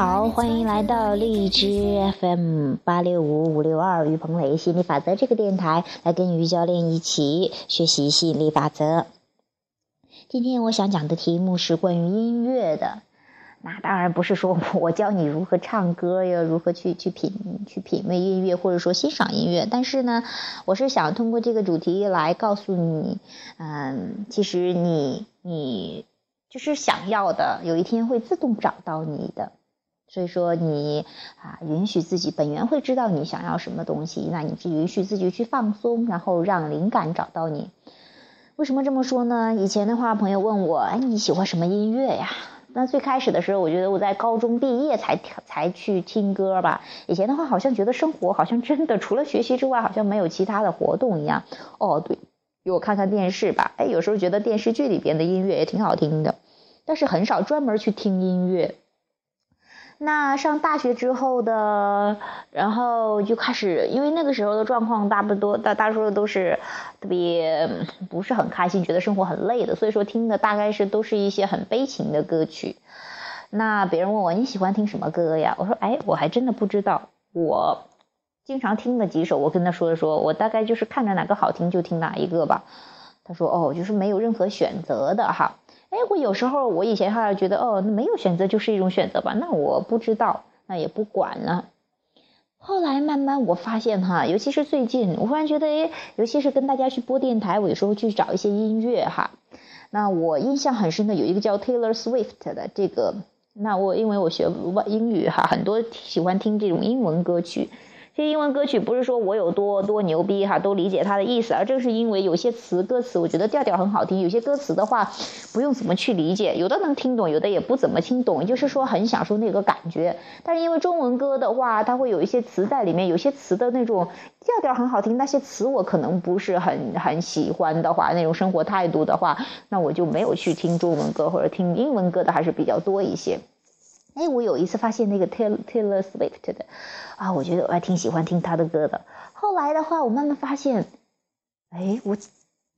好，欢迎来到荔枝 FM 八六五五六二于鹏雷心理法则这个电台，来跟于教练一起学习吸引力法则。今天我想讲的题目是关于音乐的。那当然不是说我教你如何唱歌呀，如何去去品去品味音乐，或者说欣赏音乐。但是呢，我是想通过这个主题来告诉你，嗯，其实你你就是想要的，有一天会自动找到你的。所以说你啊，允许自己本源会知道你想要什么东西，那你就允许自己去放松，然后让灵感找到你。为什么这么说呢？以前的话，朋友问我，哎，你喜欢什么音乐呀？那最开始的时候，我觉得我在高中毕业才才去听歌吧。以前的话，好像觉得生活好像真的除了学习之外，好像没有其他的活动一样。哦，对，给我看看电视吧。哎，有时候觉得电视剧里边的音乐也挺好听的，但是很少专门去听音乐。那上大学之后的，然后就开始，因为那个时候的状况，大不多大大多数都是特别不是很开心，觉得生活很累的，所以说听的大概是都是一些很悲情的歌曲。那别人问我你喜欢听什么歌呀？我说哎，我还真的不知道。我经常听的几首，我跟他说了说，我大概就是看着哪个好听就听哪一个吧。他说哦，就是没有任何选择的哈。哎，我有时候我以前还觉得哦，没有选择就是一种选择吧，那我不知道，那也不管了。后来慢慢我发现哈，尤其是最近，我忽然觉得，哎，尤其是跟大家去播电台，我有时候去找一些音乐哈。那我印象很深的有一个叫 Taylor Swift 的这个，那我因为我学英语哈，很多喜欢听这种英文歌曲。这些英文歌曲不是说我有多多牛逼哈，都理解它的意思，而正是因为有些词歌词，我觉得调调很好听。有些歌词的话，不用怎么去理解，有的能听懂，有的也不怎么听懂，就是说很享受那个感觉。但是因为中文歌的话，它会有一些词在里面，有些词的那种调调很好听，那些词我可能不是很很喜欢的话，那种生活态度的话，那我就没有去听中文歌或者听英文歌的还是比较多一些。哎，我有一次发现那个 Taylor Taylor Swift 的，啊，我觉得我还挺喜欢听他的歌的。后来的话，我慢慢发现，哎，我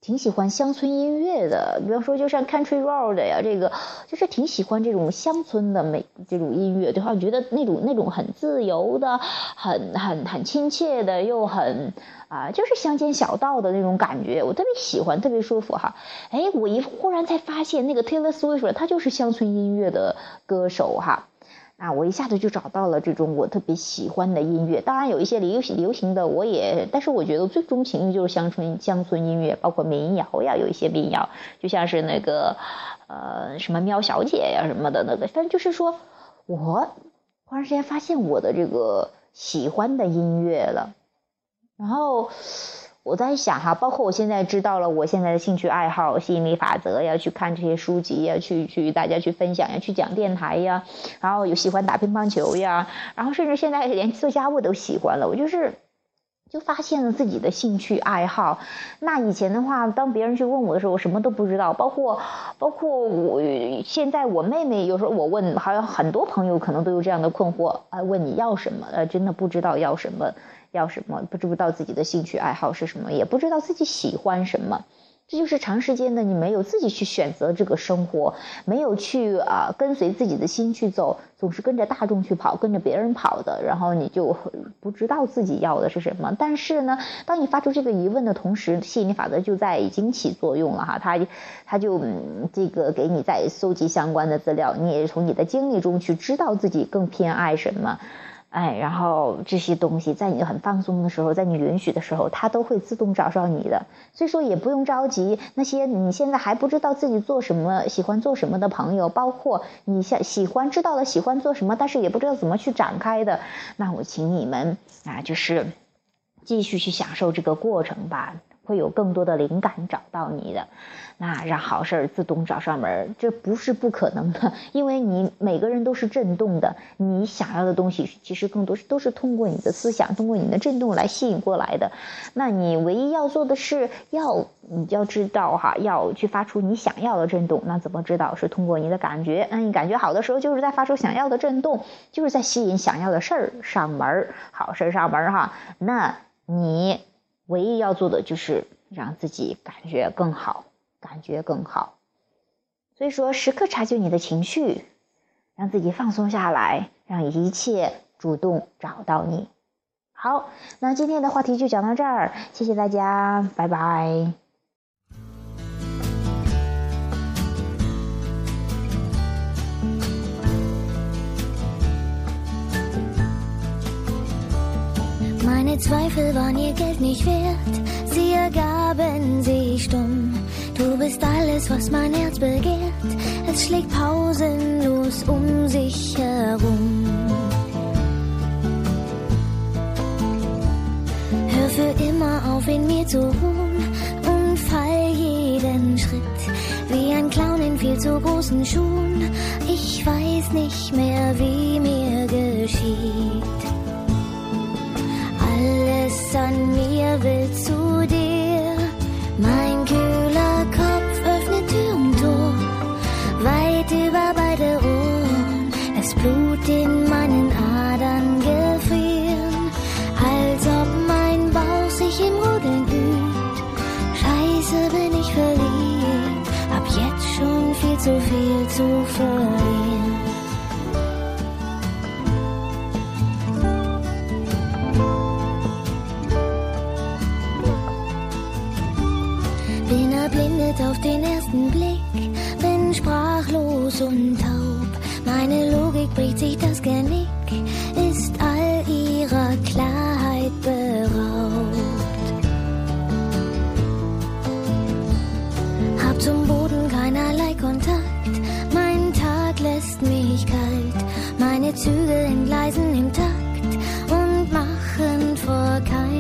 挺喜欢乡村音乐的。比方说，就像 Country Road 呀，这个就是挺喜欢这种乡村的美这种音乐，对话，觉得那种那种很自由的、很很很亲切的，又很啊，就是乡间小道的那种感觉，我特别喜欢，特别舒服哈。哎，我一忽然才发现，那个 Taylor Swift 他就是乡村音乐的歌手哈。啊，我一下子就找到了这种我特别喜欢的音乐。当然有一些流行流行的，我也，但是我觉得最钟情的就是乡村乡村音乐，包括民谣呀，有一些民谣，就像是那个，呃，什么喵小姐呀什么的那个。反正就是说，我忽然之间发现我的这个喜欢的音乐了，然后。我在想哈，包括我现在知道了我现在的兴趣爱好，吸引力法则要去看这些书籍呀，去去大家去分享呀，去讲电台呀，然后有喜欢打乒乓球呀，然后甚至现在连做家务都喜欢了。我就是就发现了自己的兴趣爱好。那以前的话，当别人去问我的时候，我什么都不知道。包括包括我现在我妹妹有时候我问，好像很多朋友可能都有这样的困惑啊，问你要什么？呃，真的不知道要什么。要什么不知道自己的兴趣爱好是什么，也不知道自己喜欢什么，这就是长时间的你没有自己去选择这个生活，没有去啊跟随自己的心去走，总是跟着大众去跑，跟着别人跑的，然后你就不知道自己要的是什么。但是呢，当你发出这个疑问的同时，吸引力法则就在已经起作用了哈，它它就这个给你在搜集相关的资料，你也从你的经历中去知道自己更偏爱什么。哎，然后这些东西在你很放松的时候，在你允许的时候，它都会自动找上你的。所以说也不用着急。那些你现在还不知道自己做什么、喜欢做什么的朋友，包括你想喜欢知道了喜欢做什么，但是也不知道怎么去展开的，那我请你们啊，就是继续去享受这个过程吧。会有更多的灵感找到你的，那让好事儿自动找上门，这不是不可能的，因为你每个人都是震动的，你想要的东西其实更多是都是通过你的思想，通过你的震动来吸引过来的。那你唯一要做的是要你要知道哈，要去发出你想要的震动。那怎么知道？是通过你的感觉。那你感觉好的时候，就是在发出想要的震动，就是在吸引想要的事儿上门，好事儿上门哈。那你。唯一要做的就是让自己感觉更好，感觉更好。所以说，时刻察觉你的情绪，让自己放松下来。让一切主动找到你。好，那今天的话题就讲到这儿，谢谢大家，拜拜。Meine Zweifel waren ihr Geld nicht wert, sie ergaben sich stumm. Du bist alles, was mein Herz begehrt, es schlägt pausenlos um sich herum. Hör für immer auf, in mir zu ruhen und fall jeden Schritt wie ein Clown in viel zu großen Schuhen. Ich weiß nicht mehr, wie mir geschieht will zu dir. Mein kühler Kopf öffnet Tür und Tor, weit über beide Ohren. Das Blut in meinen Adern gefrieren, als ob mein Bauch sich im Rudeln übt. Scheiße bin ich verliebt, hab jetzt schon viel zu viel zu verlieren. Sprachlos und taub. Meine Logik bricht sich das Genick, ist all ihrer Klarheit beraubt. Hab zum Boden keinerlei Kontakt, mein Tag lässt mich kalt. Meine Züge entgleisen im Takt und machen vor keinem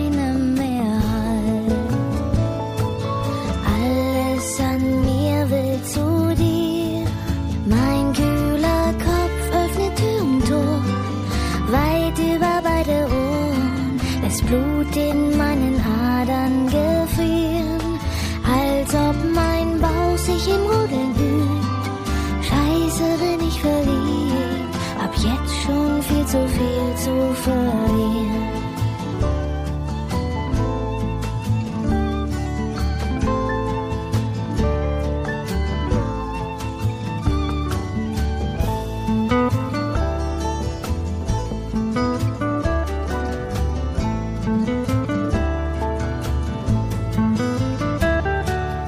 zu viel zu verlieren.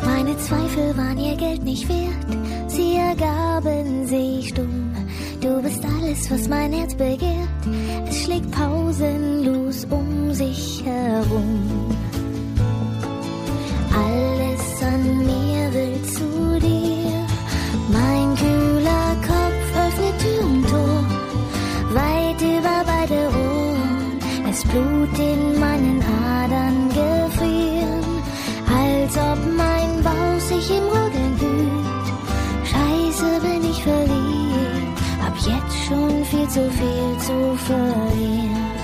Meine Zweifel waren ihr Geld nicht wert, sie ergaben sich stumm. Alles, was mein Herz begehrt, es schlägt pausenlos um sich herum. viel zu viel zu verlieren.